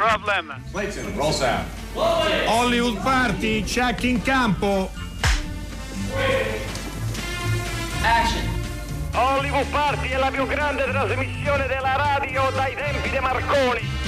No problem. Clayton, roll sound. Hollywood Party, check in campo. Action. Hollywood Party è la più grande trasmissione della radio dai tempi di Marconi.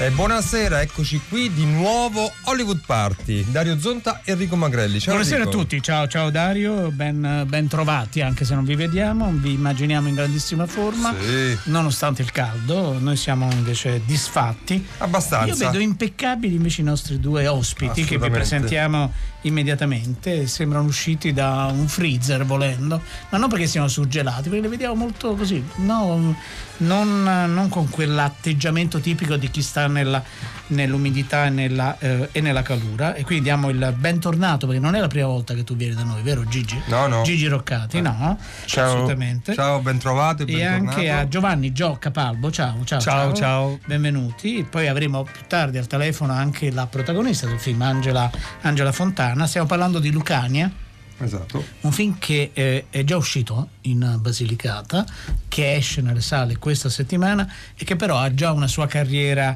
Eh, buonasera, eccoci qui di nuovo Hollywood Party. Dario Zonta e Enrico Magrelli. Ciao Buonasera Enrico. a tutti, ciao, ciao Dario, ben, ben trovati anche se non vi vediamo, vi immaginiamo in grandissima forma, Sì. nonostante il caldo, noi siamo invece disfatti. Abbastanza. Io vedo impeccabili invece i nostri due ospiti che vi presentiamo immediatamente, sembrano usciti da un freezer volendo, ma non perché siano surgelati, perché li vediamo molto così, no, non, non con quell'atteggiamento tipico di chi sta nella- nell'umidità e nella, eh, e nella calura e quindi diamo il bentornato perché non è la prima volta che tu vieni da noi, vero Gigi? No, no. Gigi Roccati, no? Ciao. Assolutamente. Ciao, ben trovato e E bentornato. anche a Giovanni Gio Capalbo, ciao, ciao, Ciao, ciao. benvenuti. Poi avremo più tardi al telefono anche la protagonista del film, Angela, Angela Fontana. Stiamo parlando di Lucania, Esatto. un film che eh, è già uscito in Basilicata, che esce nelle sale questa settimana e che però ha già una sua carriera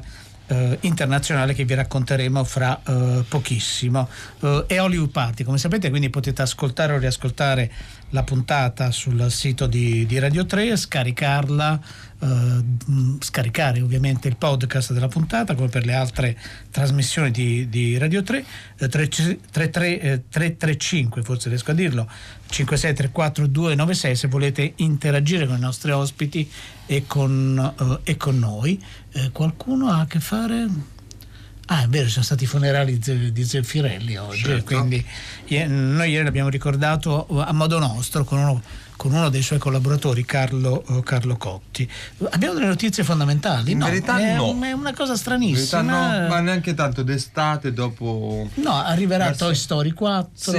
eh, internazionale che vi racconteremo fra eh, pochissimo. Eh, è Hollywood Party, come sapete, quindi potete ascoltare o riascoltare la puntata sul sito di, di Radio 3, scaricarla, eh, scaricare ovviamente il podcast della puntata come per le altre trasmissioni di, di Radio 3, eh, 33, eh, 335 forse riesco a dirlo, 5634 se volete interagire con i nostri ospiti e con, eh, e con noi. Eh, qualcuno ha a che fare? Ah, è vero, ci sono stati i funerali di Ze- di Zeffirelli oggi, Certo. quindi ie- noi ieri l'abbiamo ricordato a modo nostro con uno, con uno dei suoi collaboratori, Carlo, eh, Carlo Cotti. Abbiamo delle notizie fondamentali? In no, verità è, no. un- è una cosa In verità stranissima. no, ma neanche tanto d'estate dopo. No, arriverà Verso- Toy Story 4. Sì.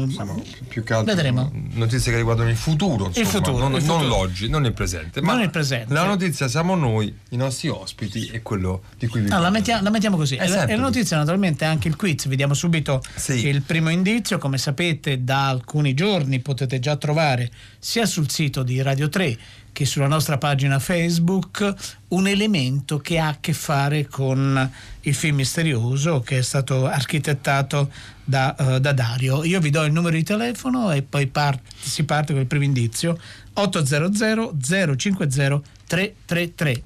Insomma, più che altro Vedremo. notizie che riguardano il futuro, insomma, futuro, non, il non futuro. l'oggi, non il presente. Ma Non il presente. La notizia siamo noi, i nostri ospiti e quello di cui vi Ah, la, mettiamo, la mettiamo così. È e la notizia naturalmente è anche il quiz. Vediamo subito Sì. il primo indizio. Come sapete da alcuni giorni potete già trovare sia sul sito di Radio 3 che sulla nostra pagina Facebook un elemento che ha a che fare con il film misterioso che è stato architettato da, eh, da Dario. Io vi do il numero di telefono e poi par- si parte con il primo indizio 800 050 333.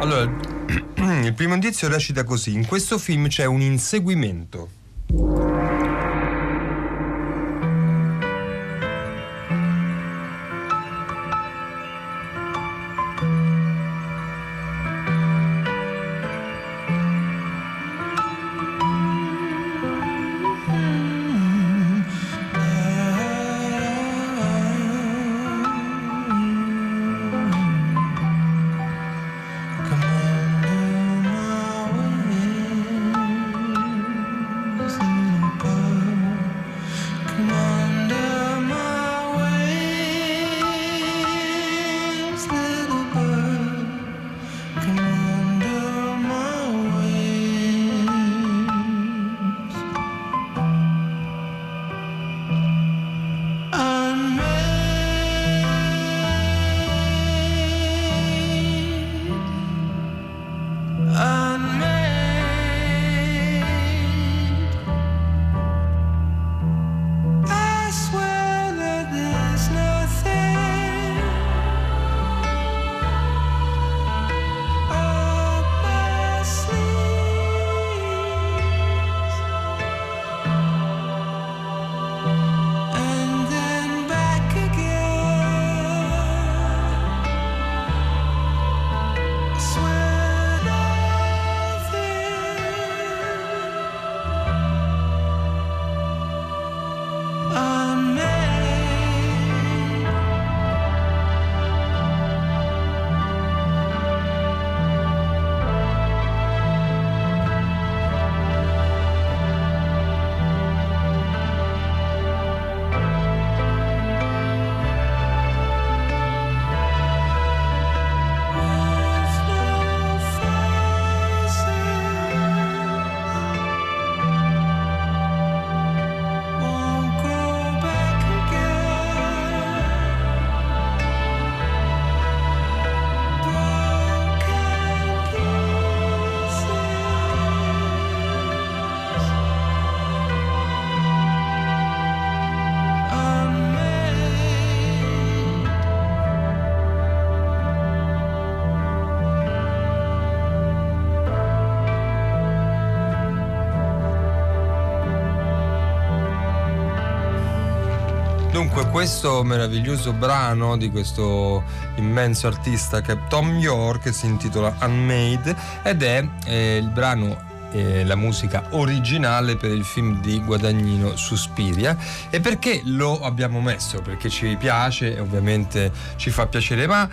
Allora, il primo indizio recita così: in questo film c'è un inseguimento. Questo meraviglioso brano di questo immenso artista che è Tom York si intitola Unmade ed è eh, il brano eh, la musica originale per il film di Guadagnino Suspiria e perché lo abbiamo messo? Perché ci piace e ovviamente ci fa piacere, ma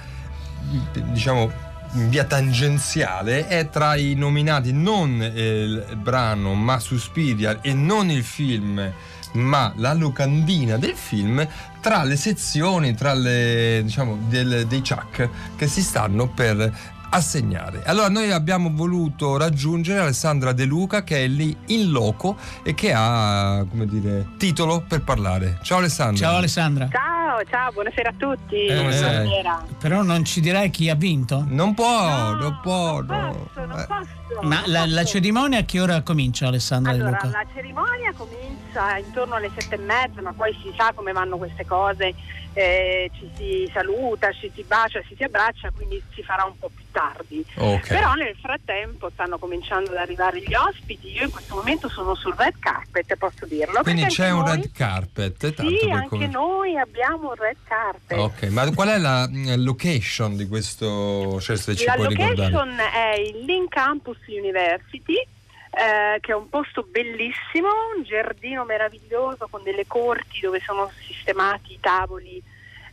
diciamo in via tangenziale è tra i nominati non il brano ma Suspiria e non il film ma la locandina del film tra le sezioni, tra le, diciamo, del, dei Chuck che si stanno per assegnare. Allora noi abbiamo voluto raggiungere Alessandra De Luca che è lì in loco e che ha, come dire, titolo per parlare. Ciao Alessandra. Ciao Alessandra. Ciao, ciao, buonasera a tutti. Eh, buonasera. Però non ci dirai chi ha vinto? Non può, No, non può. non no. posso, non Eh. posso, Ma non la, la cerimonia a che ora comincia Alessandra Allora, Luca? la cerimonia comincia intorno alle sette e mezza, ma poi si sa come vanno queste cose, eh, ci si saluta, ci si bacia, ci si abbraccia, quindi si farà un po' più tardi. Ok. Però nel frattempo stanno cominciando ad arrivare gli ospiti, io in questo momento sono sul red carpet, posso dirlo. Quindi c'è un noi- red carpet, Sì, anche come- noi abbiamo un red carpet. Ok, ma qual è la mm, location di questo? Cioè, se ci La puoi ricordare. location è il Link Campus University, eh, che è un posto bellissimo, un giardino meraviglioso con delle corti dove sono sistemati i tavoli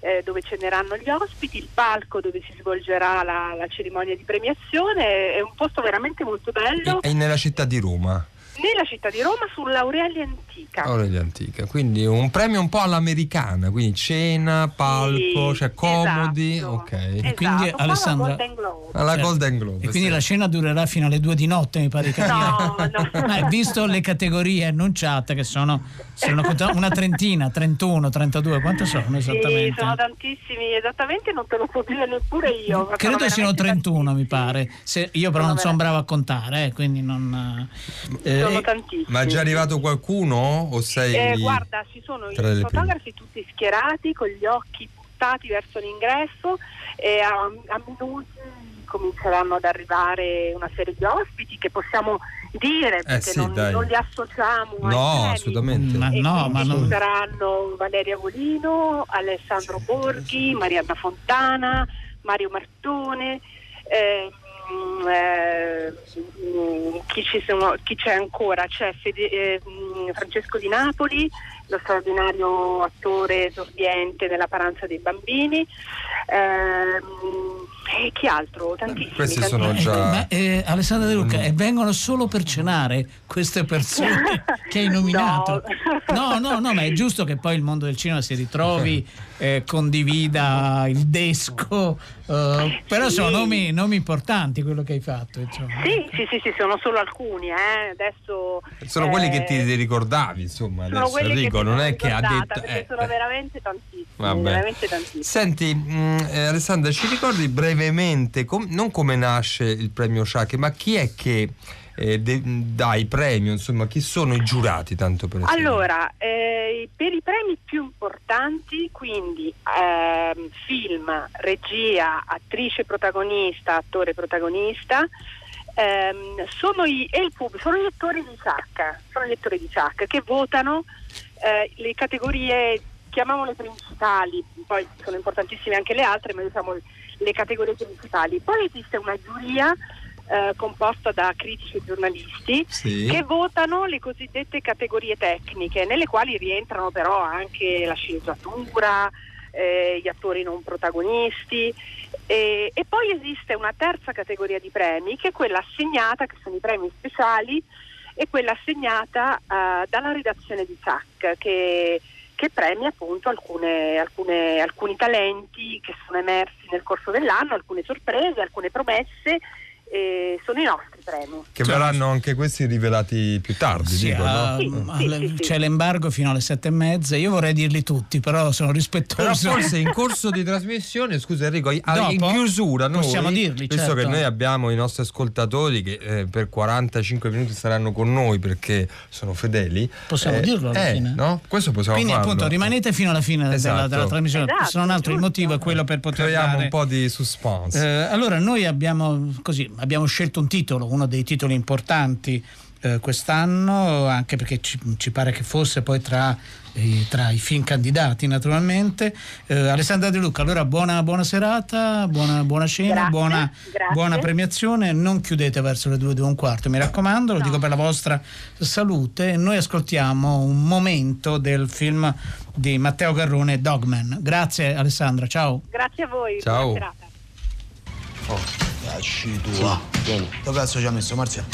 eh, dove ceneranno gli ospiti, il palco dove si svolgerà la, la cerimonia di premiazione, è un posto veramente molto bello, È nella città di Roma, nella città di Roma sull'Aurelia Antica. Aurelia Antica. Quindi un premio un po' all'americana, quindi cena, palco, Sì, cioè comodi. esatto. Ok. Esatto, quindi, qua Alessandra- Golden Globe. Alla Certo. Golden Globe. E quindi sì. la scena durerà fino alle due di notte, mi pare capire. No, no. Ma visto le categorie annunciate che sono, sono una trentina, 31, 32, quante sono esattamente? Sì, sono tantissimi, esattamente non te lo so dire neppure io. Credo siano veramente 31, mi tantissimi. pare. Se- io però Sono non sono bravo a contare, eh, quindi non. eh, Sono eh, tantissimi. Ma è già arrivato qualcuno o sei Eh, guarda, ci sono i le prime? fotografi tutti schierati con gli occhi puntati verso l'ingresso e a, a minuti cominceranno ad arrivare una serie di ospiti che possiamo dire perché Eh sì, non, non li associamo ai No, premi. assolutamente. Ma no, ma ci non. saranno Valeria Volino, Alessandro Borghi, Marianna Fontana, Mario Martone, ehm, eh, mm, chi, ci sono- chi c'è ancora? C'è Fede- eh, mm, Francesco Di Napoli, lo straordinario attore esordiente nella Paranza dei Bambini. ehm, e chi altro? Tantissimi. Questi sono già- Ma, eh, Alessandra De Luca, e vengono solo per cenare queste persone che hai nominato? No, no, no, ma è giusto che poi il mondo del cinema si ritrovi, eh, condivida il desco, eh, però Sì. sono nomi, nomi importanti quello che hai fatto. Insomma. Sì, sì, sì, sì, sono solo alcuni, eh. adesso... Sono quelli che ti eh, ricordavi, insomma, sono adesso quelli Enrico non è che ha detto... eh, sono eh. veramente tantissimi, veramente tantissimi. Senti, mh, eh, Alessandra, ci ricordi brevemente, com- non come nasce il premio Sciacchi, ma chi è che eh, de- dà i premi, insomma, chi sono i giurati, tanto per esempio? Allora, eh, per i premi più importanti, quindi ehm, film, regia, attrice protagonista, attore protagonista, ehm, sono, i, il pubblico, sono gli lettori di SAC, sono gli lettori di SAC che votano eh, le categorie, chiamiamole principali, poi sono importantissime anche le altre, ma diciamo le categorie principali. Poi esiste una giuria eh, composta da critici e giornalisti Sì. che votano le cosiddette categorie tecniche, nelle quali rientrano però anche la sceneggiatura, eh, gli attori non protagonisti e, e poi esiste una terza categoria di premi che è quella assegnata, che sono i premi speciali, e quella assegnata eh, dalla redazione di SAC che, che premia appunto alcune- alcune- alcuni talenti che sono emersi nel corso dell'anno, alcune sorprese, alcune promesse. Eh, sono i nostri premi. Che verranno anche questi rivelati più tardi, Sì, dico, ah, no? Sì, mm, sì, sì, c'è l'embargo fino alle sette e mezza. Io vorrei dirli tutti, però sono Però rispettoso. forse in corso di trasmissione, scusa Enrico, a- Dopo? in chiusura noi, Possiamo dirli, visto certo. che noi abbiamo i nostri ascoltatori che eh, per 45 minuti saranno con noi perché sono fedeli. Possiamo eh, dirlo alla eh, fine? no? Questo possiamo Quindi farlo. appunto rimanete fino alla fine della- Esatto. della, trasmissione, Esatto, se non altro il giusto. motivo è quello per poter Creiamo dare- un po' di suspense. Eh, allora noi abbiamo, così, abbiamo scelto un titolo, uno dei titoli importanti eh, quest'anno, anche perché ci, ci, pare che fosse poi tra, eh, tra i film candidati naturalmente. Eh, Alessandra De Luca, allora buona, buona serata, buona, buona cena, grazie, buona, grazie. buona, premiazione, non chiudete verso le due, due e un quarto, mi raccomando, lo no. dico per la vostra salute. Noi ascoltiamo un momento del film di Matteo Garrone, Dogman. Grazie Alessandra, ciao. Grazie a voi. Ciao. Buona serata. Oh. Dacci tua. Sì, tieni. Dove cazzo ci ha messo Marzia?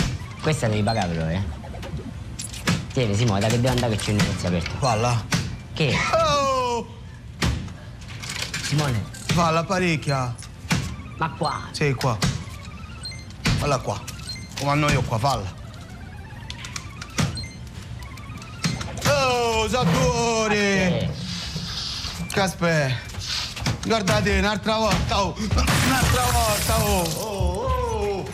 Questa devi pagare però, eh. Tieni, Simone, da che devo andare che c'è il negozio aperto. Falla. Che? Oh! Simone. Falla parecchia. Ma qua? Sì, qua. Falla qua. Comando io qua, falla. Oh, Sattore! Che aspetta? Guardate, un'altra volta, oh! Un'altra volta, oh! oh, oh.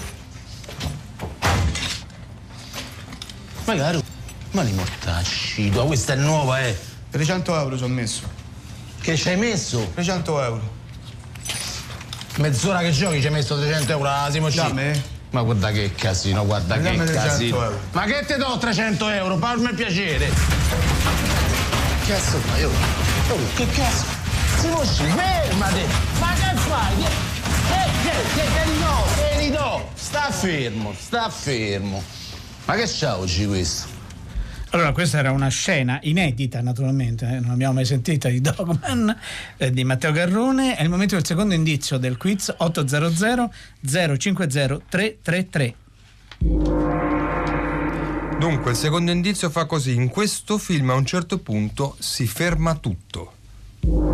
Magari, ma li mortacci, tua, questa è nuova, eh! 300 euro ci ho messo. Che ci hai messo? 300 euro. Mezz'ora che giochi ci hai messo 300 euro a Simo. Dammi. Ma guarda che casino, guarda che 300 casino. euro. Ma che ti do 300 euro? Farmi piacere. Che cazzo fai? Oh, oh, che cazzo? Simo C, fermati! Ma che fai? Che, che, che, che do? Che li do? Sta fermo, sta fermo. Ma che c'ha oggi questo? Allora, questa era una scena inedita, naturalmente, eh, non l'abbiamo mai sentita di Dogman eh, di Matteo Garrone. È il momento del secondo indizio del quiz 800 050 333. Dunque, il secondo indizio fa così: in questo film a un certo punto si ferma tutto.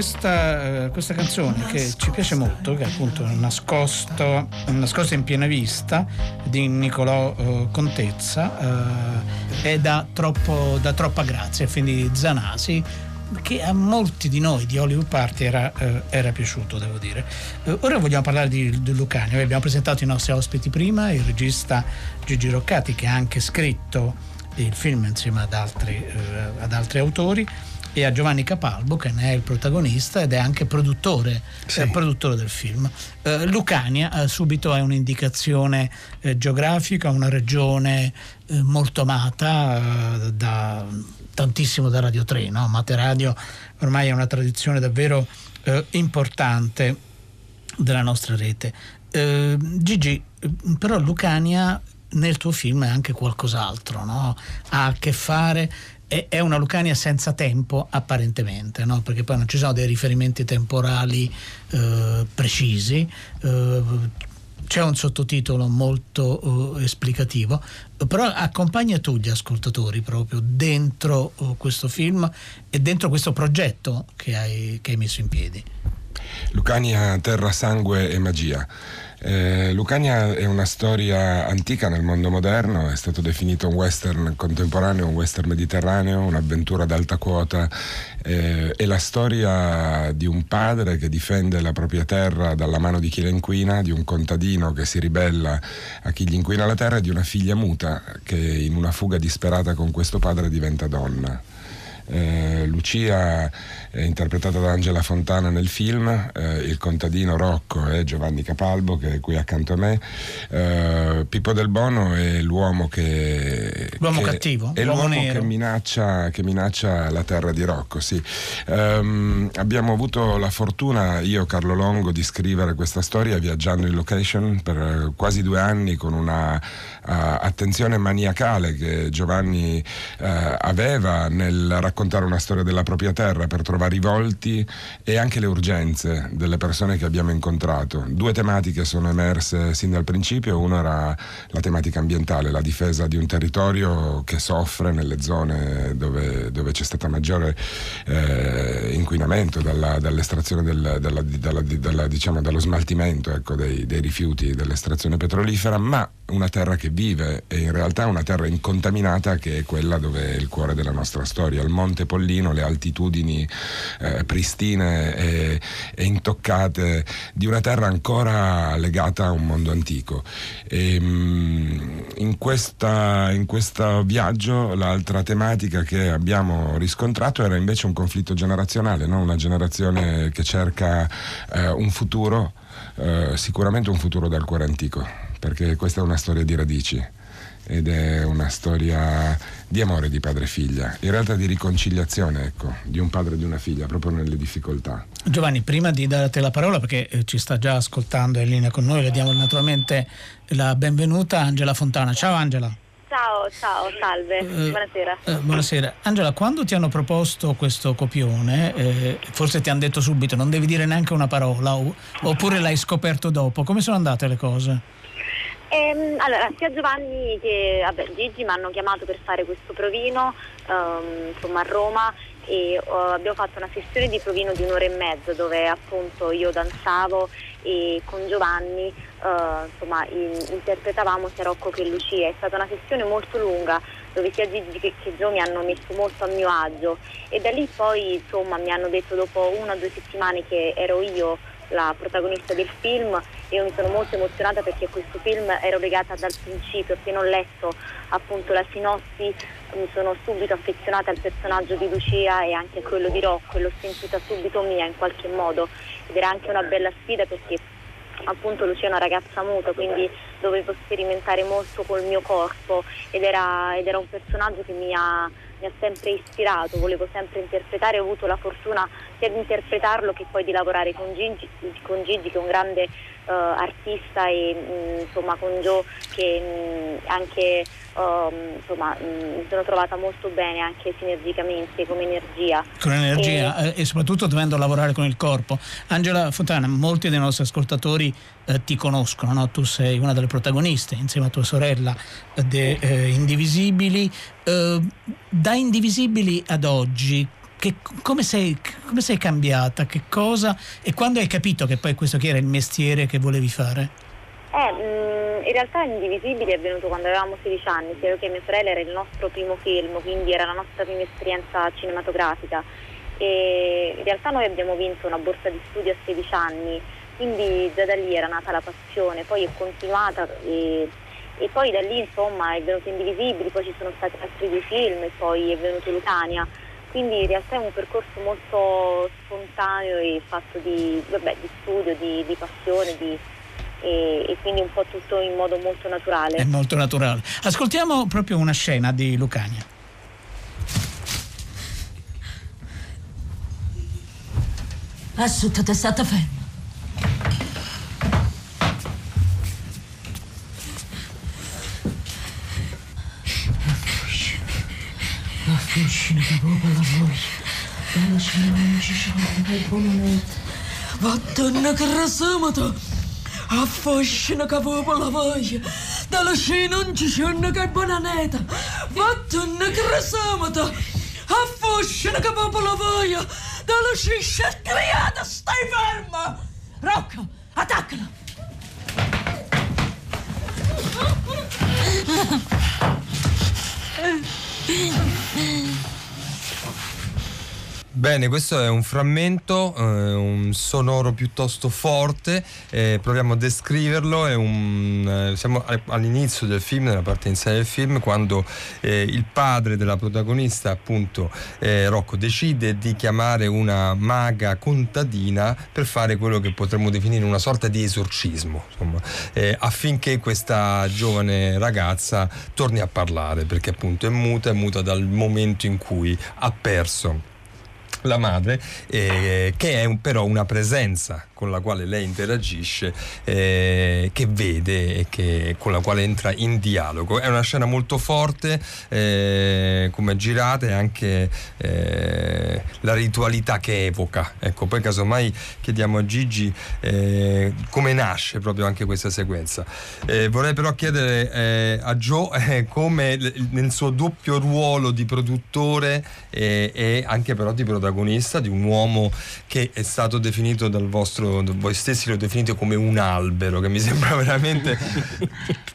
Questa, eh, questa canzone che ci piace molto, che è appunto Nascosto, Nascosto in piena vista di Nicolò eh, Contezza, eh, è da, troppo, da troppa grazia, film di Zanasi, che a molti di noi di Hollywood Party era, eh, era piaciuto, devo dire. Eh, ora vogliamo parlare di, di Lucani. Noi abbiamo presentato i nostri ospiti prima, il regista Gigi Roccati, che ha anche scritto il film insieme ad altri, eh, ad altri autori. E a Giovanni Capalbo che ne è il protagonista ed è anche produttore, Sì. eh, produttore del film. Eh, Lucania eh, subito è un'indicazione eh, geografica, una regione eh, molto amata eh, da tantissimo da Radio 3, no? Mate Radio ormai è una tradizione davvero importante della nostra rete. Gigi, però Lucania nel tuo film è anche qualcos'altro, no? Ha a che fare è, una Lucania senza tempo apparentemente, no? perché poi non ci sono dei riferimenti temporali eh, precisi. eh, c'è un sottotitolo molto eh, esplicativo, però accompagna tu gli ascoltatori proprio dentro eh, questo film e dentro questo progetto che hai, che hai messo in piedi. Lucania, terra, sangue e magia. Eh, Lucania è una storia antica nel mondo moderno, è stato definito un western contemporaneo, un western mediterraneo, un'avventura ad alta quota. Eh, è la storia di un padre che difende la propria terra dalla mano di chi la inquina, di un contadino che si ribella a chi gli inquina la terra e di una figlia muta che in una fuga disperata con questo padre diventa donna. Eh, Lucia è interpretata da Angela Fontana nel film, eh, il contadino Rocco è Giovanni Capalbo che è qui accanto a me, eh, Pippo Del Bono è l'uomo che... L'uomo che- cattivo, È l'uomo l'uomo nero. che minaccia, che minaccia la terra di Rocco, sì. Ehm, abbiamo avuto la fortuna, io Carlo Longo, di scrivere questa storia viaggiando in location per eh, quasi due anni con una eh, attenzione maniacale che Giovanni eh, aveva nel raccontare una storia della propria terra per trovare i volti e anche le urgenze delle persone che abbiamo incontrato. Due tematiche sono emerse sin dal principio, una era la tematica ambientale, la difesa di un territorio che soffre nelle zone dove, dove c'è stato maggiore eh, inquinamento dalla- dall'estrazione del, dalla- dalla- dalla- diciamo, dallo smaltimento ecco, dei, dei rifiuti dell'estrazione petrolifera, ma una terra che vive e in realtà una terra incontaminata che è quella dove è il cuore della nostra storia, il Monte Pollino, le altitudini eh, pristine e, e intoccate di una terra ancora legata a un mondo antico. E, mm, in, questa, in questo viaggio l'altra tematica che abbiamo riscontrato era invece un conflitto generazionale, no? una generazione che cerca eh, un futuro, eh, sicuramente un futuro dal cuore antico, perché questa è una storia di radici ed è una storia di amore di padre e figlia, in realtà di riconciliazione, ecco, di un padre e di una figlia, proprio nelle difficoltà. Giovanni, prima di darti la parola, perché eh, ci sta già ascoltando è in linea con noi, le diamo naturalmente la benvenuta Angela Fontana. Ciao Angela. Ciao, ciao, salve, Eh, buonasera. Eh, buonasera. Angela, quando ti hanno proposto questo copione, eh, forse ti hanno detto subito non devi dire neanche una parola, o- oppure l'hai scoperto dopo. Come sono andate le cose? Ehm, allora, sia Giovanni che vabbè, Gigi mi hanno chiamato per fare questo provino ehm, insomma, a Roma e eh, abbiamo fatto una sessione di provino di un'ora e mezza dove appunto io danzavo e con Giovanni eh, insomma, in- interpretavamo sia Rocco che Lucia. È stata una sessione molto lunga dove sia Gigi che, che Gio mi hanno messo molto a mio agio e da lì poi insomma mi hanno detto dopo una o due settimane che ero io la protagonista del film io mi sono molto emozionata perché questo film ero legata dal principio, appena ho letto appunto la sinossi mi sono subito affezionata al personaggio di Lucia e anche a quello di Rocco e l'ho sentita subito mia in qualche modo. Ed era anche una bella sfida perché appunto Lucia è una ragazza muta quindi dovevo sperimentare molto col mio corpo. Ed era, ed era un personaggio che mi ha, mi ha sempre ispirato, volevo sempre interpretare, ho avuto la fortuna sia di interpretarlo che poi di lavorare con Gigi, con Gigi che è un grande eh, artista e mh, insomma con Joe che mh, anche ehm, insomma mh, mi sono trovata molto bene anche sinergicamente come energia. Con energia eh, e soprattutto dovendo lavorare con il corpo. Angela Fontana, molti dei nostri ascoltatori eh, ti conoscono, no? tu sei una delle protagoniste insieme a tua sorella de eh, Indivisibili. Eh, da Indivisibili ad oggi, che- come, sei, come sei cambiata? Che cosa? E quando hai capito che poi questo era il mestiere che volevi fare? Eh, mh, in realtà Indivisibili è venuto quando avevamo 16 anni, sia io che mia sorella era il nostro primo film, quindi era la nostra prima esperienza cinematografica e in realtà noi abbiamo vinto una borsa di studio a 16 anni, quindi già da lì era nata la passione, poi è continuata e, e poi da lì insomma è venuto Indivisibili, poi ci sono stati altri due film e poi è venuto Lucania. Quindi in realtà è un percorso molto spontaneo e fatto di, vabbè, di studio, di, di passione, di, e, e, quindi un po' tutto in modo molto naturale. È molto naturale. Ascoltiamo proprio una scena di Lucania. Assunta, è stata ferma. Affuscina che proprio la voglia. Dalla scena non ci sono, che buonamente. Vattene che rasamata. Affascina che proprio la voglia. Dalla scena non ci sono, che buonamente. Vattene che rasamata. Affascina che proprio la voglia. Dalla scena criata, stai ferma. Rocco, attaccala. Mm-hmm. Bene, questo è un frammento, eh, un sonoro piuttosto forte, eh, proviamo a descriverlo, un, eh, siamo all'inizio del film, nella parte iniziale del film, quando eh, il padre della protagonista, appunto eh, Rocco, decide di chiamare una maga contadina per fare quello che potremmo definire una sorta di esorcismo, insomma, eh, affinché questa giovane ragazza torni a parlare, perché appunto è muta, è muta dal momento in cui ha perso la madre, eh, che è un, però una presenza con la quale lei interagisce, eh, che vede e che, con la quale entra in dialogo. È una scena molto forte, eh, come girata e anche eh, la ritualità che evoca. Ecco, poi casomai chiediamo a Gigi eh, come nasce proprio anche questa sequenza. Eh, vorrei però chiedere eh, a Joe come nel suo doppio ruolo di produttore e anche però di protagonista, di un uomo che è stato definito dal vostro voi stessi lo definite come un albero, che mi sembra veramente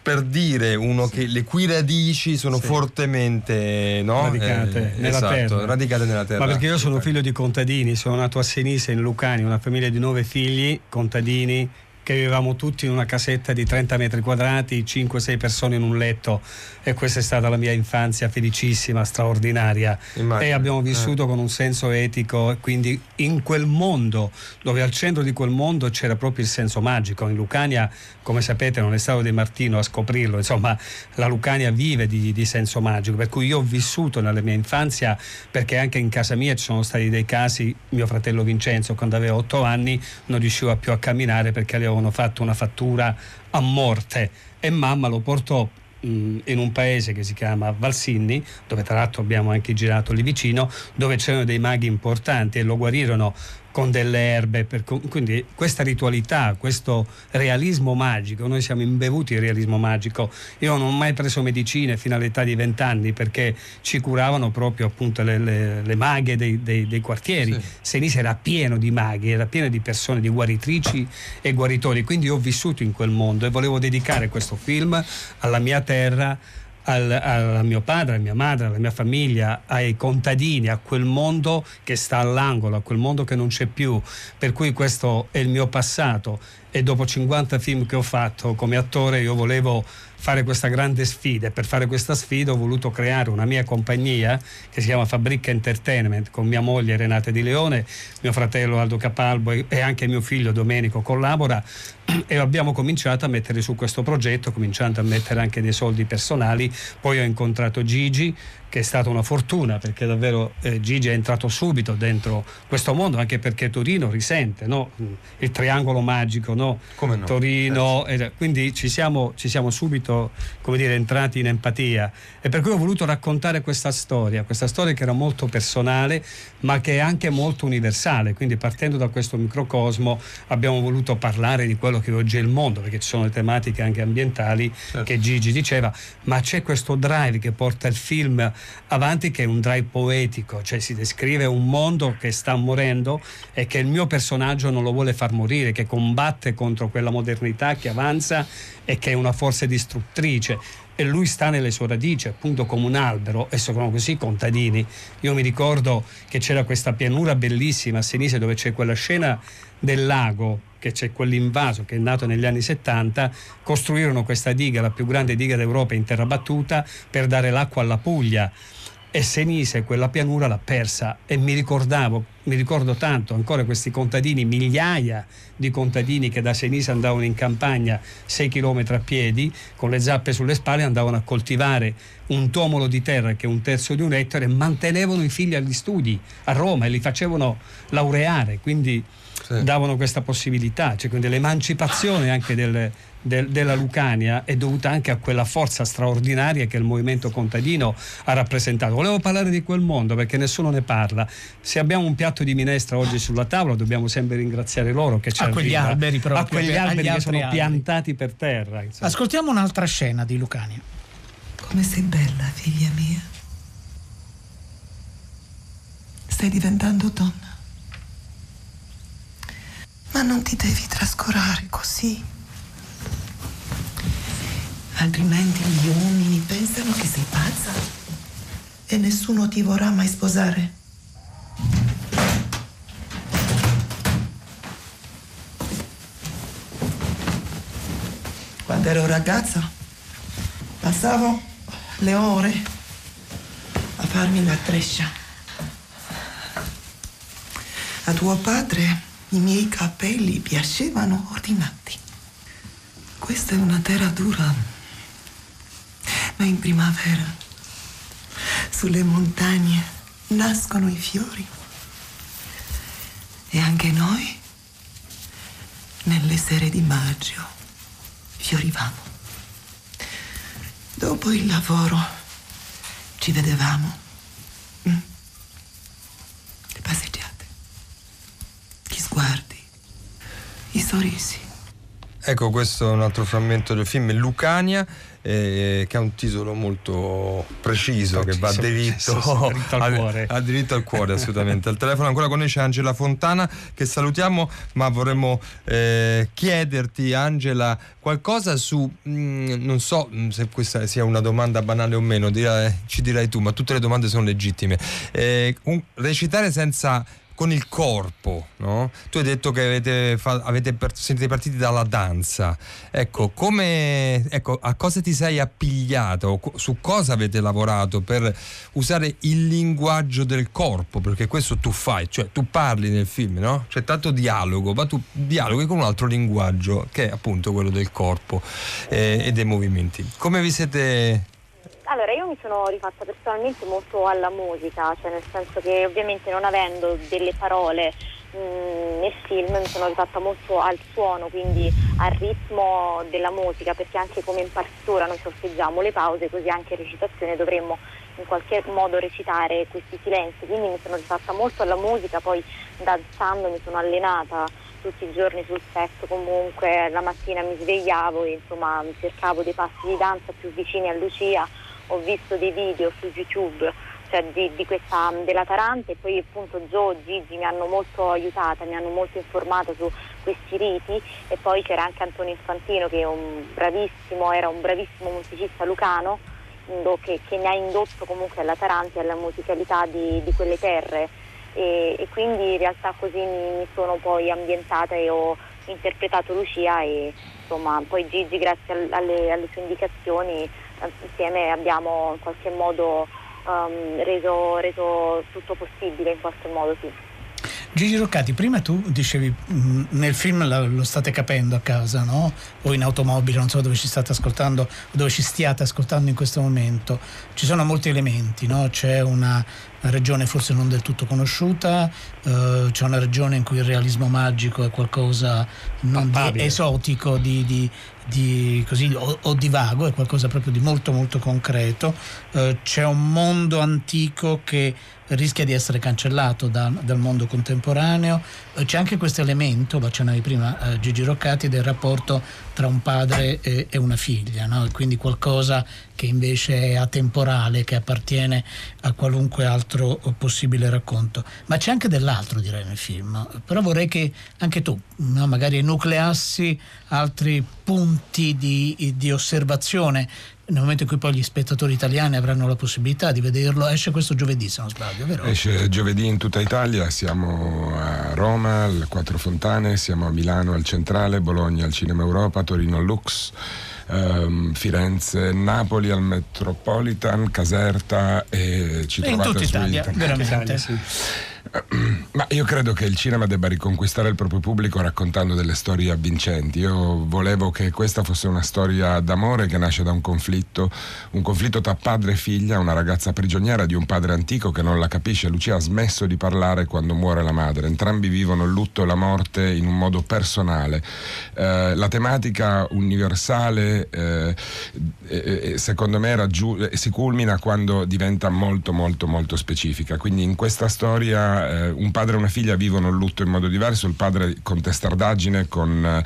per dire uno che le cui radici sono sì. fortemente no? radicate, eh, nella esatto, radicate, nella terra. Ma perché io sono figlio di contadini, sono nato a Senisa in Lucani, una famiglia di nove figli, contadini che vivevamo tutti in una casetta di 30 metri quadrati, 5-6 persone in un letto e questa è stata la mia infanzia felicissima, straordinaria Immagino. e abbiamo vissuto eh. con un senso etico e quindi in quel mondo dove al centro di quel mondo c'era proprio il senso magico. In Lucania, come sapete, non è stato De Martino a scoprirlo, insomma la Lucania vive di, di senso magico, per cui io ho vissuto nella mia infanzia perché anche in casa mia ci sono stati dei casi, mio fratello Vincenzo quando aveva 8 anni non riusciva più a camminare perché le avevano fatto una fattura a morte e mamma lo portò in un paese che si chiama Valsinni, dove tra l'altro abbiamo anche girato lì vicino, dove c'erano dei maghi importanti e lo guarirono con delle erbe, per, quindi questa ritualità, questo realismo magico, noi siamo imbevuti di realismo magico. Io non ho mai preso medicine fino all'età di vent'anni perché ci curavano proprio appunto le, le, le maghe dei, dei, dei quartieri. Sì. Senise era pieno di maghi, era pieno di persone, di guaritrici e guaritori, quindi ho vissuto in quel mondo e volevo dedicare questo film alla mia terra al, a mio padre, a mia madre, alla mia famiglia, ai contadini, a quel mondo che sta all'angolo, a quel mondo che non c'è più. Per cui questo è il mio passato e dopo 50 film che ho fatto come attore io volevo fare questa grande sfida. E per fare questa sfida ho voluto creare una mia compagnia che si chiama Fabrica Entertainment con mia moglie Renate Di Leone, mio fratello Aldo Capalbo e anche mio figlio Domenico collabora. E abbiamo cominciato a mettere su questo progetto, cominciando a mettere anche dei soldi personali, poi ho incontrato Gigi che è stata una fortuna perché davvero eh, Gigi è entrato subito dentro questo mondo anche perché Torino risente no? il triangolo magico no? no? Torino eh. quindi ci siamo, ci siamo subito come dire, entrati in empatia e per cui ho voluto raccontare questa storia questa storia che era molto personale ma che è anche molto universale quindi partendo da questo microcosmo abbiamo voluto parlare di quello che oggi è il mondo perché ci sono le tematiche anche ambientali certo. che Gigi diceva ma c'è questo drive che porta il film avanti che è un drive poetico, cioè si descrive un mondo che sta morendo e che il mio personaggio non lo vuole far morire, che combatte contro quella modernità che avanza e che è una forza distruttrice e lui sta nelle sue radici, appunto come un albero, e sono così contadini. Io mi ricordo che c'era questa pianura bellissima a Senise dove c'è quella scena del lago, che c'è quell'invaso che è nato negli anni 70, costruirono questa diga, la più grande diga d'Europa in terra battuta, per dare l'acqua alla Puglia e Senise quella pianura l'ha persa e mi ricordavo, mi ricordo tanto ancora questi contadini, migliaia di contadini che da Senise andavano in campagna 6 km a piedi con le zappe sulle spalle andavano a coltivare un tomolo di terra che è un terzo di un ettaro e mantenevano i figli agli studi a Roma e li facevano laureare, quindi sì. davano questa possibilità, cioè quindi l'emancipazione anche del, del, della Lucania è dovuta anche a quella forza straordinaria che il movimento contadino ha rappresentato. Volevo parlare di quel mondo perché nessuno ne parla. Se abbiamo un piatto di minestra oggi sulla tavola dobbiamo sempre ringraziare loro che ci a quegli alberi proprio, a quegli alberi che sono alberi. piantati per terra. Insomma. Ascoltiamo un'altra scena di Lucania. Come sei bella, figlia mia. Stai diventando donna. Ma non ti devi trascurare così altrimenti gli uomini pensano che sei pazza e nessuno ti vorrà mai sposare. Quando ero ragazza passavo le ore a farmi la treccia. A tuo padre i miei capelli piacevano ordinati. Questa è una terra dura ma in primavera sulle montagne nascono i fiori. E anche noi, nelle sere di maggio, fiorivamo. Dopo il lavoro ci vedevamo. Mm? Le passeggiate, gli sguardi, i sorrisi. Ecco, questo è un altro frammento del film Lucania eh, che ha un titolo molto preciso, che va diritto, diritto al cuore. Ha diritto al cuore, assolutamente. Al telefono ancora con noi c'è Angela Fontana che salutiamo, ma vorremmo eh, chiederti, Angela, qualcosa su, mh, mm, non so mm, se questa sia una domanda banale o meno, dirai, ci dirai tu, ma tutte le domande sono legittime. Eh, un, recitare senza con il corpo, no? Tu hai detto che avete, fa, avete siete partiti dalla danza. Ecco, come, ecco, a cosa ti sei appigliato? Su cosa avete lavorato per usare il linguaggio del corpo? Perché questo tu fai, cioè tu parli nel film, no? C'è tanto dialogo, ma tu dialoghi con un altro linguaggio che è appunto quello del corpo eh, e dei movimenti. Come vi siete allora, io mi sono rifatta personalmente molto alla musica, cioè nel senso che ovviamente non avendo delle parole mh, mm, nel film mi sono rifatta molto al suono, quindi al ritmo della musica, perché anche come in partitura noi sorteggiamo le pause, così anche in recitazione dovremmo in qualche modo recitare questi silenzi, quindi mi sono rifatta molto alla musica, poi danzando mi sono allenata tutti i giorni sul set comunque, la mattina mi svegliavo e insomma cercavo dei passi di danza più vicini a Lucia ho visto dei video su YouTube cioè di, di questa, della Tarante e poi appunto Joe Gigi mi hanno molto aiutata, mi hanno molto informata su questi riti e poi c'era anche Antonio Infantino che un era un bravissimo musicista lucano che, che, mi ha indotto comunque alla Tarante e alla musicalità di, di quelle terre. E, e, quindi in realtà così mi, mi, sono poi ambientata e ho interpretato Lucia e insomma poi Gigi grazie alle, alle sue indicazioni insieme abbiamo in qualche modo um, reso, reso, tutto possibile in qualche modo sì. Gigi Roccati, prima tu dicevi mh, nel film lo, lo state capendo a casa, no? O in automobile, non so dove ci state ascoltando o dove ci stiate ascoltando in questo momento. Ci sono molti elementi, no? C'è una regione forse non del tutto conosciuta, eh, c'è una regione in cui il realismo magico è qualcosa non di esotico, di, di, di, così, o, o, di vago, è qualcosa proprio di molto molto concreto. Eh, c'è un mondo antico che rischia di essere cancellato da, dal mondo contemporaneo. Eh, c'è anche questo elemento, lo accennavi prima eh, Gigi Roccati, del rapporto tra un padre e, e una figlia, no? quindi qualcosa che invece è atemporale, che appartiene a qualunque altro possibile racconto. Ma c'è anche dell'altro, direi, nel film. Però vorrei che anche tu no? magari enucleassi altri punti di, di osservazione nel momento in cui poi gli spettatori italiani avranno la possibilità di vederlo, esce questo giovedì se non sbaglio, vero? Esce giovedì in tutta Italia, siamo a Roma al Quattro Fontane, siamo a Milano al Centrale, Bologna al Cinema Europa, Torino al Lux, ehm, Firenze, Napoli al Metropolitan, Caserta e ci E in trovate tutta su Italia, internet. Ma io credo che il cinema debba riconquistare il proprio pubblico raccontando delle storie avvincenti. Io volevo che questa fosse una storia d'amore che nasce da un conflitto, un conflitto tra padre e figlia, una ragazza prigioniera di un padre antico che non la capisce. Lucia ha smesso di parlare quando muore la madre. Entrambi vivono il lutto e la morte in un modo personale. Eh, la tematica universale, eh, eh, secondo me, eh, si culmina quando diventa molto, molto, molto specifica. Quindi in questa storia eh, un padre e una figlia vivono il lutto in modo diverso, il padre con testardaggine, con, eh,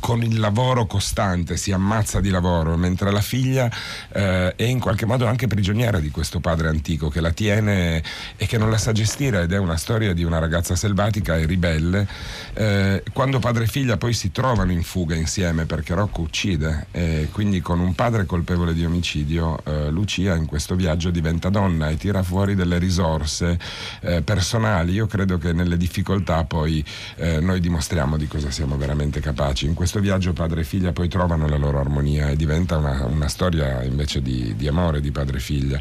con il lavoro costante, si ammazza di lavoro, mentre la figlia eh, è in qualche modo anche prigioniera di questo padre antico che la tiene e che non la sa gestire ed è una storia di una ragazza selvatica e ribelle. Eh, quando padre e figlia poi si trovano in fuga insieme perché Rocco uccide e quindi con un padre colpevole di omicidio eh, Lucia in questo viaggio diventa donna e tira fuori delle risorse eh, personali. Io credo che nelle difficoltà poi eh, noi dimostriamo di cosa siamo veramente capaci. In questo viaggio padre e figlia poi trovano la loro armonia e diventa una, una storia invece di, di amore di padre e figlia.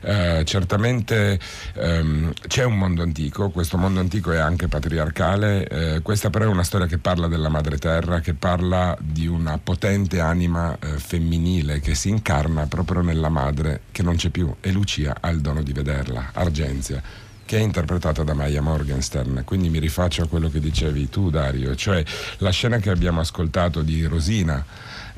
Eh, certamente ehm, c'è un mondo antico, questo mondo antico è anche patriarcale, eh, questa però è una storia che parla della madre terra, che parla di una potente anima eh, femminile che si incarna proprio nella madre che non c'è più e Lucia ha il dono di vederla, Argenzia che è interpretata da Maya Morgenstern, quindi mi rifaccio a quello che dicevi tu Dario, cioè la scena che abbiamo ascoltato di Rosina,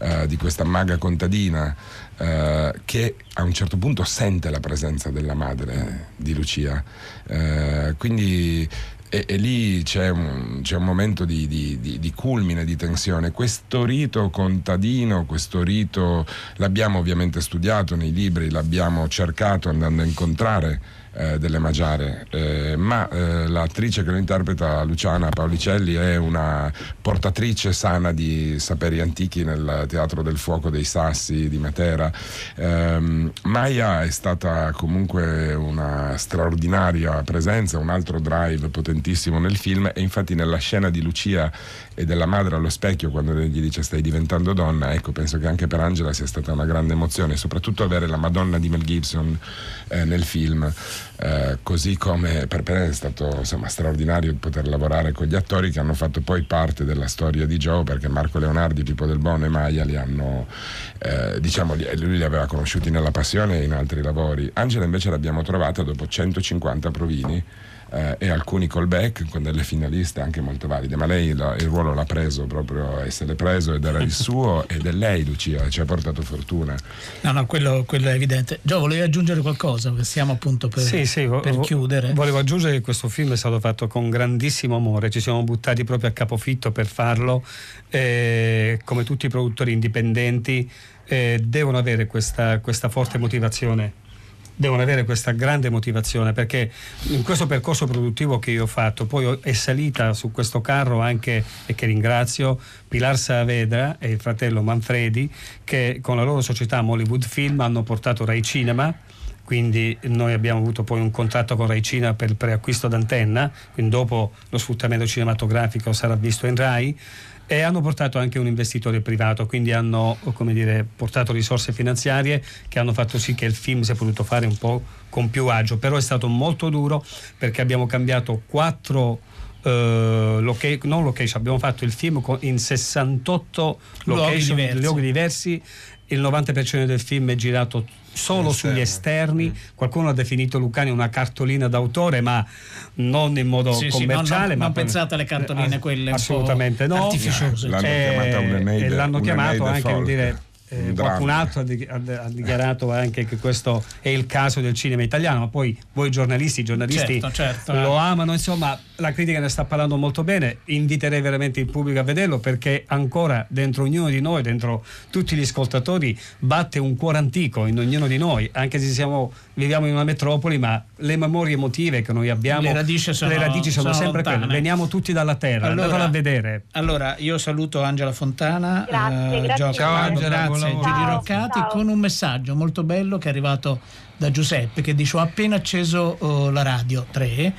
eh, di questa maga contadina, eh, che a un certo punto sente la presenza della madre di Lucia, Eh, quindi e, e lì c'è un, c'è un momento di, di- di- di culmine, di tensione. Questo rito contadino, questo rito l'abbiamo ovviamente studiato nei libri, l'abbiamo cercato andando a incontrare eh, delle magiare, eh, ma eh, l'attrice che lo interpreta, Luciana Paolicelli, è una portatrice sana di saperi antichi nel Teatro del Fuoco dei Sassi di Matera. Ehm, Maya è stata comunque una straordinaria presenza, un altro drive potentissimo nel film e infatti nella scena di Lucia e della madre allo specchio quando gli dice stai diventando donna, ecco penso che anche per Angela sia stata una grande emozione, soprattutto avere la Madonna di Mel Gibson eh, nel film, eh, così come per me è stato insomma, straordinario poter lavorare con gli attori che hanno fatto poi parte della storia di Joe perché Marco Leonardi, Pippo Del Bono e Maia li hanno, eh, diciamo, lui li aveva conosciuti nella passione e in altri lavori. Angela invece l'abbiamo trovata dopo 150 provini eh, e alcuni callback con delle finaliste anche molto valide, ma lei la- il ruolo l'ha preso proprio, e se l'è preso ed era il suo ed è lei Lucia, ci ha portato fortuna. No, no, quello, quello è evidente. Gio, volevi aggiungere qualcosa? Perché stiamo appunto per, Sì, sì, per vo- chiudere. Volevo aggiungere che questo film è stato fatto con grandissimo amore, ci siamo buttati proprio a capofitto per farlo, eh, come tutti i produttori indipendenti eh, devono avere questa, questa forte motivazione. Devono avere questa grande motivazione perché in questo percorso produttivo che io ho fatto, poi è salita su questo carro anche, e che ringrazio, Pilar Saavedra e il fratello Manfredi, che con la loro società Mollywood Film hanno portato Rai Cinema quindi noi abbiamo avuto poi un contratto con Rai Cina per il preacquisto d'antenna, quindi dopo lo sfruttamento cinematografico sarà visto in Rai e hanno portato anche un investitore privato, quindi hanno come dire, portato risorse finanziarie che hanno fatto sì che il film si è potuto fare un po' con più agio, però è stato molto duro perché abbiamo cambiato quattro eh, loca- non location, abbiamo fatto il film in 68 Luoghi location, diversi. luoghi diversi, il 90% del film è girato solo sugli esterni, qualcuno ha definito Lucani una cartolina d'autore ma non in modo Sì, sì, commerciale. non- ma non pensate alle cartoline eh, quelle un po' assolutamente no. artificiose. L'hanno Eh, chiamata un'Eneide- e l'hanno chiamato anche folk. dire, eh, Un qualcun altro ha, di- ha- ha dichiarato anche che questo è il caso del cinema italiano, ma poi voi giornalisti, i giornalisti Certo, certo. lo amano, insomma la critica ne sta parlando molto bene, inviterei veramente il pubblico a vederlo perché ancora dentro ognuno di noi, dentro tutti gli ascoltatori, batte un cuore antico in ognuno di noi, anche se siamo, viviamo in una metropoli, ma le memorie emotive che noi abbiamo, Le radici sono- le radici sono sono sempre lontane. quelle, veniamo tutti dalla terra, andatelo a vedere. Allora, io saluto Angela Fontana, Grazie, eh, grazie Ciao, Angela, grazie. Gigi Roccati ciao. con un messaggio molto bello che è arrivato da Giuseppe che dice ho appena acceso oh, la radio 3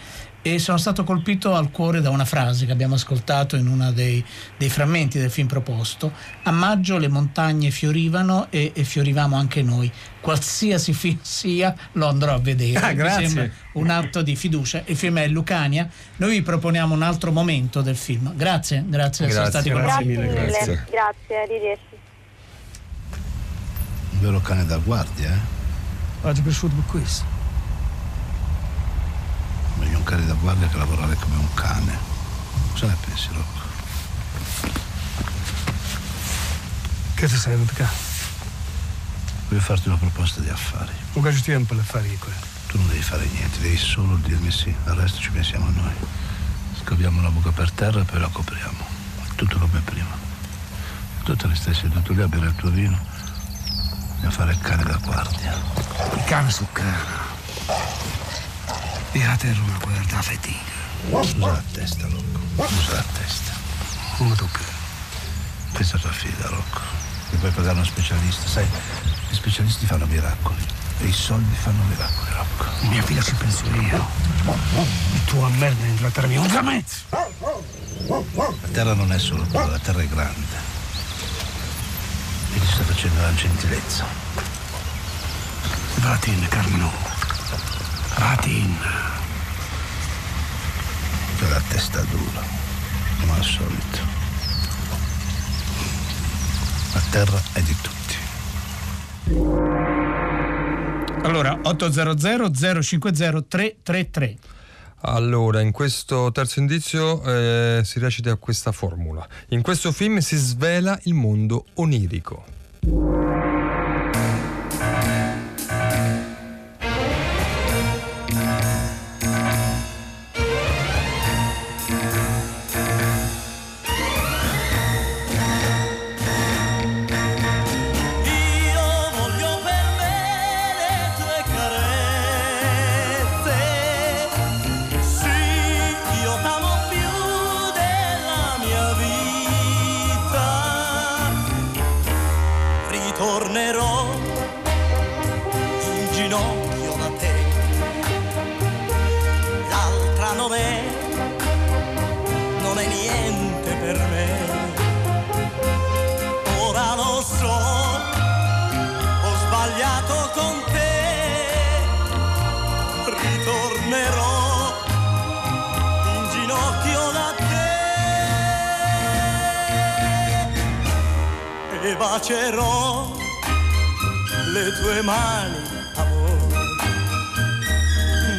e sono stato colpito al cuore da una frase che abbiamo ascoltato in uno dei, dei frammenti del film proposto. A maggio le montagne fiorivano e, e fiorivamo anche noi. Qualsiasi film sia, lo andrò a vedere. Ah, Mi grazie. sembra un atto di fiducia. Il film è Lucania. Noi vi proponiamo un altro momento del film. Grazie, grazie, di essere Grazie. stati con Grazie noi. mille, grazie. Grazie, arrivederci. Un vero cane da guardia, eh? Oggi cresciuto per questo. Cane da guardia che lavorare come un cane. Cosa ne pensi, Rocco? Che ti serve qua? Voglio farti una proposta di affari. Non c'è tempo per fare qui. Tu non devi fare niente, devi solo dirmi sì, al resto ci pensiamo noi. Scaviamo la buca per terra e poi la copriamo. Tutto come prima. Tu te ne stai seduto lì a bere il tuo vino e a fare il cane da guardia. Il cane su cane. E la terra una guarda fatica. Usa la testa, Rocco. Usa la testa. Come tocca? Questa è tua figlia, Rocco. E puoi pagare uno specialista. Sai, gli specialisti fanno miracoli. E i soldi fanno miracoli, Rocco. Mia figlia ci penso io. Il tuo a merda in trattare mia un mezzo. La terra non è solo tua, la terra è grande. E ti sta facendo la gentilezza. Vatin, Carmelo. Vatin. Per la testa dura, come al solito. La terra è di tutti. Allora, 800 050 333. Allora, in questo terzo indizio eh, si recita questa formula. In questo film si svela il mondo onirico. Bacerò le tue mani, amore,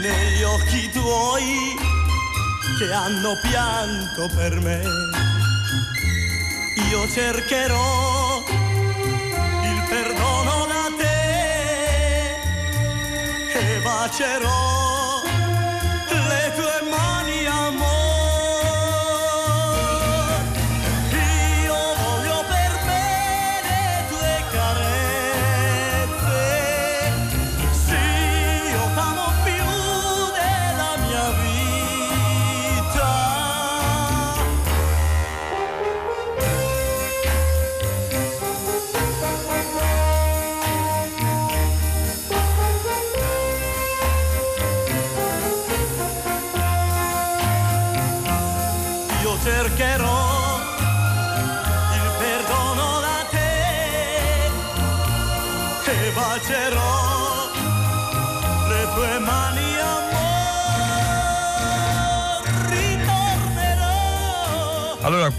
negli occhi tuoi che hanno pianto per me. Io cercherò il perdono da te e bacerò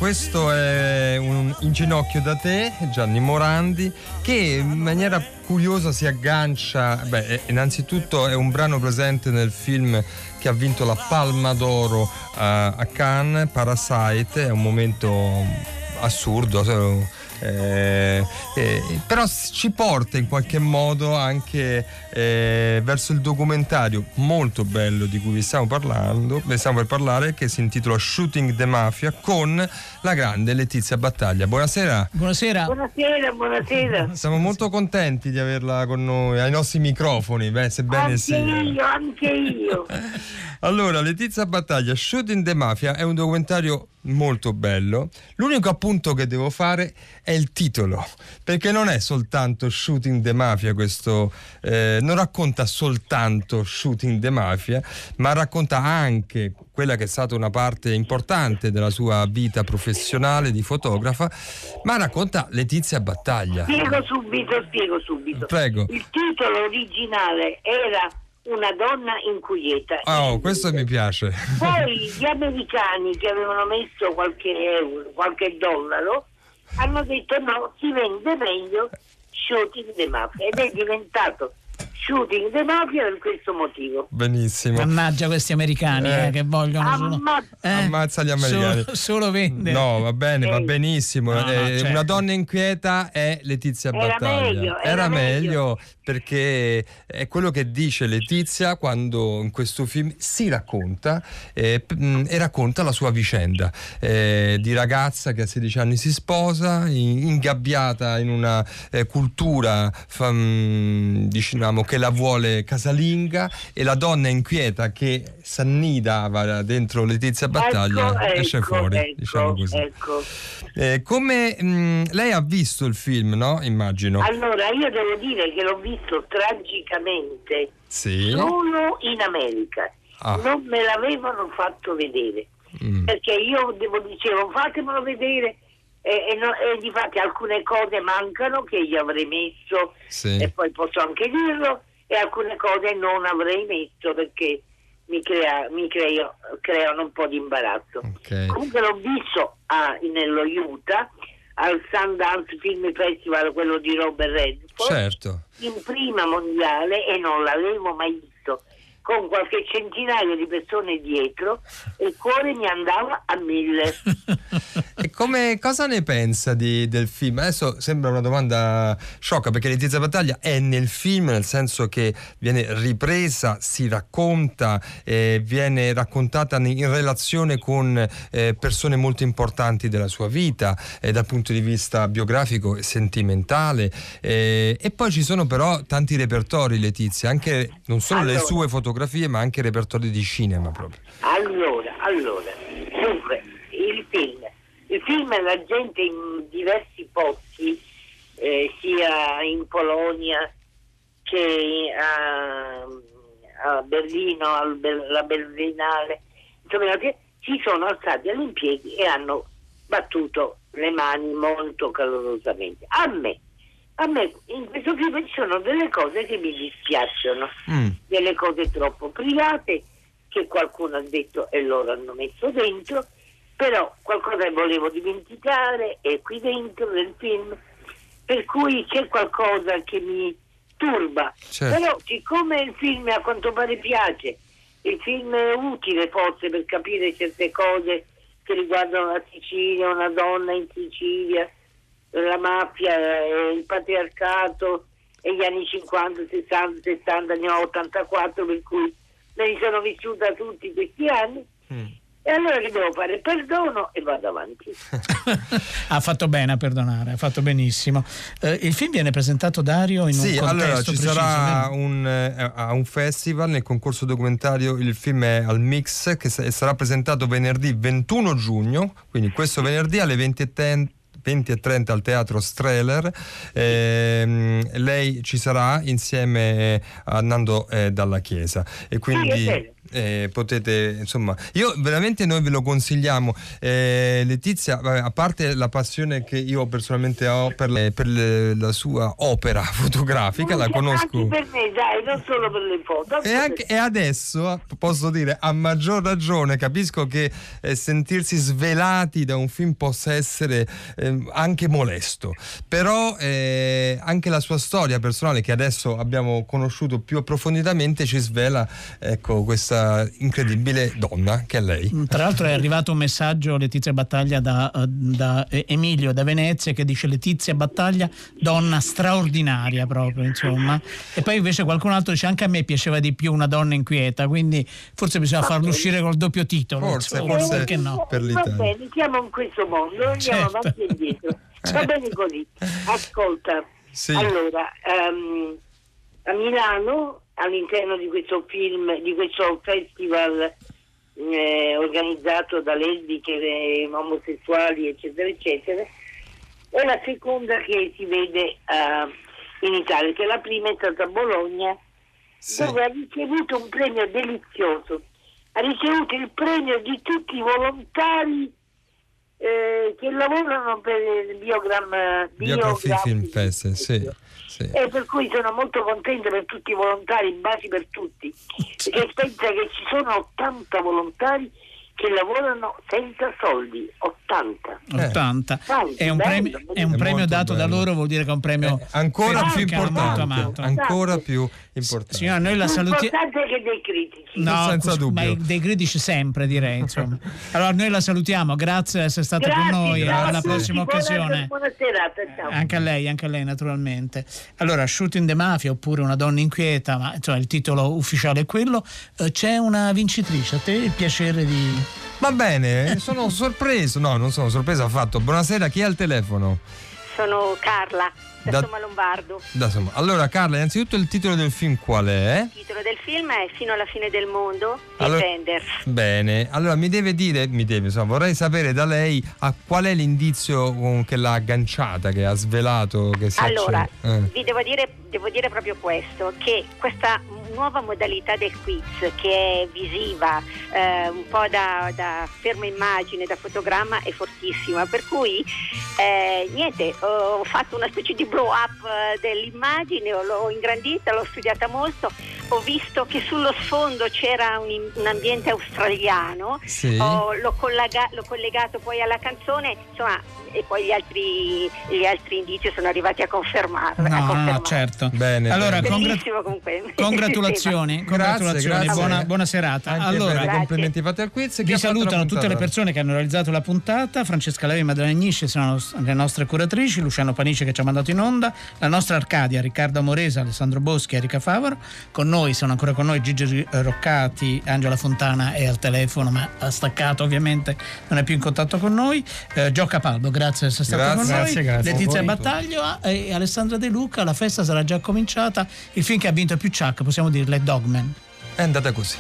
questo è un In ginocchio da te, Gianni Morandi, che in maniera curiosa si aggancia, beh, eh, innanzitutto è un brano presente nel film che ha vinto la Palma d'Oro eh, a Cannes, Parasite, è un momento assurdo, eh, eh, però ci porta in qualche modo anche eh, verso il documentario molto bello di cui vi stiamo parlando, vi stiamo per parlare, che si intitola Shooting the Mafia con la grande Letizia Battaglia. Buonasera. Buonasera. Buonasera, buonasera. Siamo molto contenti di averla con noi ai nostri microfoni, beh, sebbene Anche sia. io, anche io. Allora, Letizia Battaglia, Shooting the Mafia è un documentario molto bello. L'unico appunto che devo fare è il titolo, perché non è soltanto Shooting the Mafia, questo eh, non racconta soltanto Shooting the Mafia, ma racconta anche quella che è stata una parte importante della sua vita professionale di fotografa, ma racconta Letizia Battaglia. Spiego subito, spiego subito. Prego. Il titolo originale era Una donna inquieta. Oh, questo mi piace. Poi gli americani che avevano messo qualche euro, qualche dollaro, hanno detto no, si vende meglio Shooting the Mafia ed è diventato Shooting the Mafia per questo motivo. Benissimo. Mannaggia questi americani eh, Eh. che vogliono solo, Ammazza. eh, Ammazza gli americani. Solo, solo vendere. No, va bene, va benissimo. No, no, Eh, certo. Una donna inquieta è Letizia Era Battaglia. meglio, era meglio perché è quello che dice Letizia quando in questo film si racconta eh, mh, e racconta la sua vicenda eh, di ragazza che a 16 anni si sposa, in- ingabbiata in una eh, cultura fa- mh, diciamo, che la vuole casalinga e la donna inquieta che s'annidava dentro Letizia Battaglia Ecco, esce ecco, fuori, ecco, diciamo così. ecco. Eh, come mh, lei ha visto il film, no? Immagino. Allora, io devo dire che l'ho visto tragicamente Sì. solo in America. Ah. Non me l'avevano fatto vedere. Mm. Perché io devo, dicevo fatemelo vedere e, e, no- e difatti alcune cose mancano che io avrei messo Sì. e poi posso anche dirlo e alcune cose non avrei messo perché mi, crea- mi creo- creano un po' di imbarazzo. Ok. Comunque l'ho visto a- nello Utah al Sundance Film Festival, quello di Robert Redford, Certo. in prima mondiale e non l'avevo mai visto, con qualche centinaio di persone dietro e il cuore mi andava a mille. E come, cosa ne pensa di- del film? Adesso sembra una domanda sciocca perché Letizia Battaglia è nel film nel senso che viene ripresa, si racconta, eh, viene raccontata in relazione con eh, persone molto importanti della sua vita eh, dal punto di vista biografico e sentimentale eh, e poi ci sono però tanti repertori Letizia, anche non solo le Allora. sue fotografie ma anche repertori di cinema proprio. Allora, allora, dunque, il film. Il film la gente in diversi posti, eh, sia in Polonia che a, a Berlino, alla Berlinale, insomma, si sono alzati all'impiedi e hanno battuto le mani molto calorosamente. A me, a me in questo film ci sono delle cose che mi dispiacciono delle cose troppo private che qualcuno ha detto e loro hanno messo dentro, però qualcosa volevo dimenticare è qui dentro nel film, per cui c'è qualcosa che mi turba. Certo. Però siccome il film a quanto pare piace, il film è utile forse per capire certe cose che riguardano la Sicilia, una donna in Sicilia, la mafia, eh, il patriarcato e gli anni 50, 60, 70, ne ho 84, per cui me li sono vissuta tutti questi anni. Mm. E allora che devo fare? Perdono e vado avanti. ha fatto bene a perdonare, ha fatto benissimo. Eh, il film viene presentato Dario in sì, un contesto allora ci preciso, sarà un, eh, a un festival nel concorso documentario il film è al Mix che sarà presentato venerdì 21 giugno, quindi questo venerdì alle 20.30 20.30 al Teatro Streller. Eh, lei ci sarà insieme eh, andando eh, Dalla Chiesa. E quindi eh, potete insomma io veramente noi ve lo consigliamo Eh, Letizia a parte la passione che io personalmente ho per, le- per le- la sua opera fotografica la Anche conosco per me, dai, non solo per le foto. e, anche- e adesso posso dire a maggior ragione capisco che eh, sentirsi svelati da un film possa essere ehm, anche molesto però eh, anche la sua storia personale che adesso abbiamo conosciuto più approfonditamente ci svela ecco questa incredibile donna che è lei Mm, Tra l'altro è arrivato un messaggio Letizia Battaglia da, eh, da, Emilio da Venezia che dice Letizia Battaglia donna straordinaria proprio insomma e poi invece qualcun altro dice anche a me piaceva di più una donna inquieta quindi forse bisogna farlo uscire col doppio titolo Forse, insomma, forse perché no per Va l'Italia bene, siamo in questo mondo, andiamo Certo. avanti e indietro. Va bene così. Ascolta, Sì. allora, ehm, a Milano, all'interno di questo film, di questo festival eh, organizzato da lesbiche, omosessuali, eccetera, eccetera, e la seconda che si vede eh, in Italia, che la prima è stata a Bologna, dove ha ricevuto un premio delizioso, ha ricevuto il premio di tutti i volontari eh, che lavorano per il Biogram, Biography Film Fest, sì. Sì. e per cui sono molto contenta per tutti i volontari, basi per tutti, perché pensa che ci sono 80 volontari che lavorano senza soldi, 80. 80. Dai, È un bello, premio, è un È premio dato da bello. loro, vuol dire che è un premio Ancora più importante, amato. ancora più importante. Signora, noi la salutiamo. importante che dei critici. No, Senza dubbio. ma dei critici sempre direi. Insomma. Allora, noi la salutiamo, grazie di essere stata Grazie, con noi. a Alla prossima buona- occasione. Buona serata, ciao. Anche a lei, anche a lei naturalmente. Allora, Shooting the Mafia oppure Una donna inquieta, ma insomma il titolo ufficiale è quello. Eh, c'è una vincitrice, a te il piacere di... Va bene, sono sorpreso. No, non sono sorpreso affatto. Buonasera, chi è al telefono? Sono Carla, da, Somma Lombardo. Da, insomma, allora, Carla, innanzitutto il titolo del film qual è? Il titolo del film è Fino alla fine del mondo di Allora- Sanders. Bene, allora mi deve dire, mi deve, insomma, vorrei sapere da lei a qual è l'indizio che l'ha agganciata, che ha svelato, che si Allora. Eh. vi devo dire, devo dire proprio questo, che questa nuova modalità del quiz che è visiva, eh, un po' da, da ferma immagine, da fotogramma, è fortissima. Per cui eh, niente, ho fatto una specie di blow up eh, dell'immagine, ho- l'ho ingrandita, l'ho studiata molto, ho visto che sullo sfondo c'era un, un ambiente australiano, Sì. ho- l'ho, collega- l'ho collegato poi alla canzone, insomma, e poi gli altri, gli altri indizi sono arrivati a confermarla. a No, no, no, confermarla. certo. Bene, allora, bene. congra- Bellissimo comunque. congratulazioni, congratulazioni, grazie. Buona, buona serata. Anche allora, per i complimenti fatti al quiz. Vi salutano tutte le persone che hanno realizzato la puntata, Francesca Levi e Madalena Agnisce sono le nostre curatrici, Luciano Panice che ci ha mandato in onda, la nostra Arcadia, Riccardo Amoresa, Alessandro Boschi e Erika Favaro, con noi sono ancora con noi Gigi Roccati, Angela Fontana è al telefono ma ha staccato ovviamente, non è più in contatto con noi, eh, Gio Capaldo, grazie di essere stato Grazie. con noi, Grazie, grazie. Letizia. Battaglio ah, e Alessandra De Luca, la festa sarà già cominciata, il film che ha vinto più Chuck, possiamo dirle Dogman. È andata così.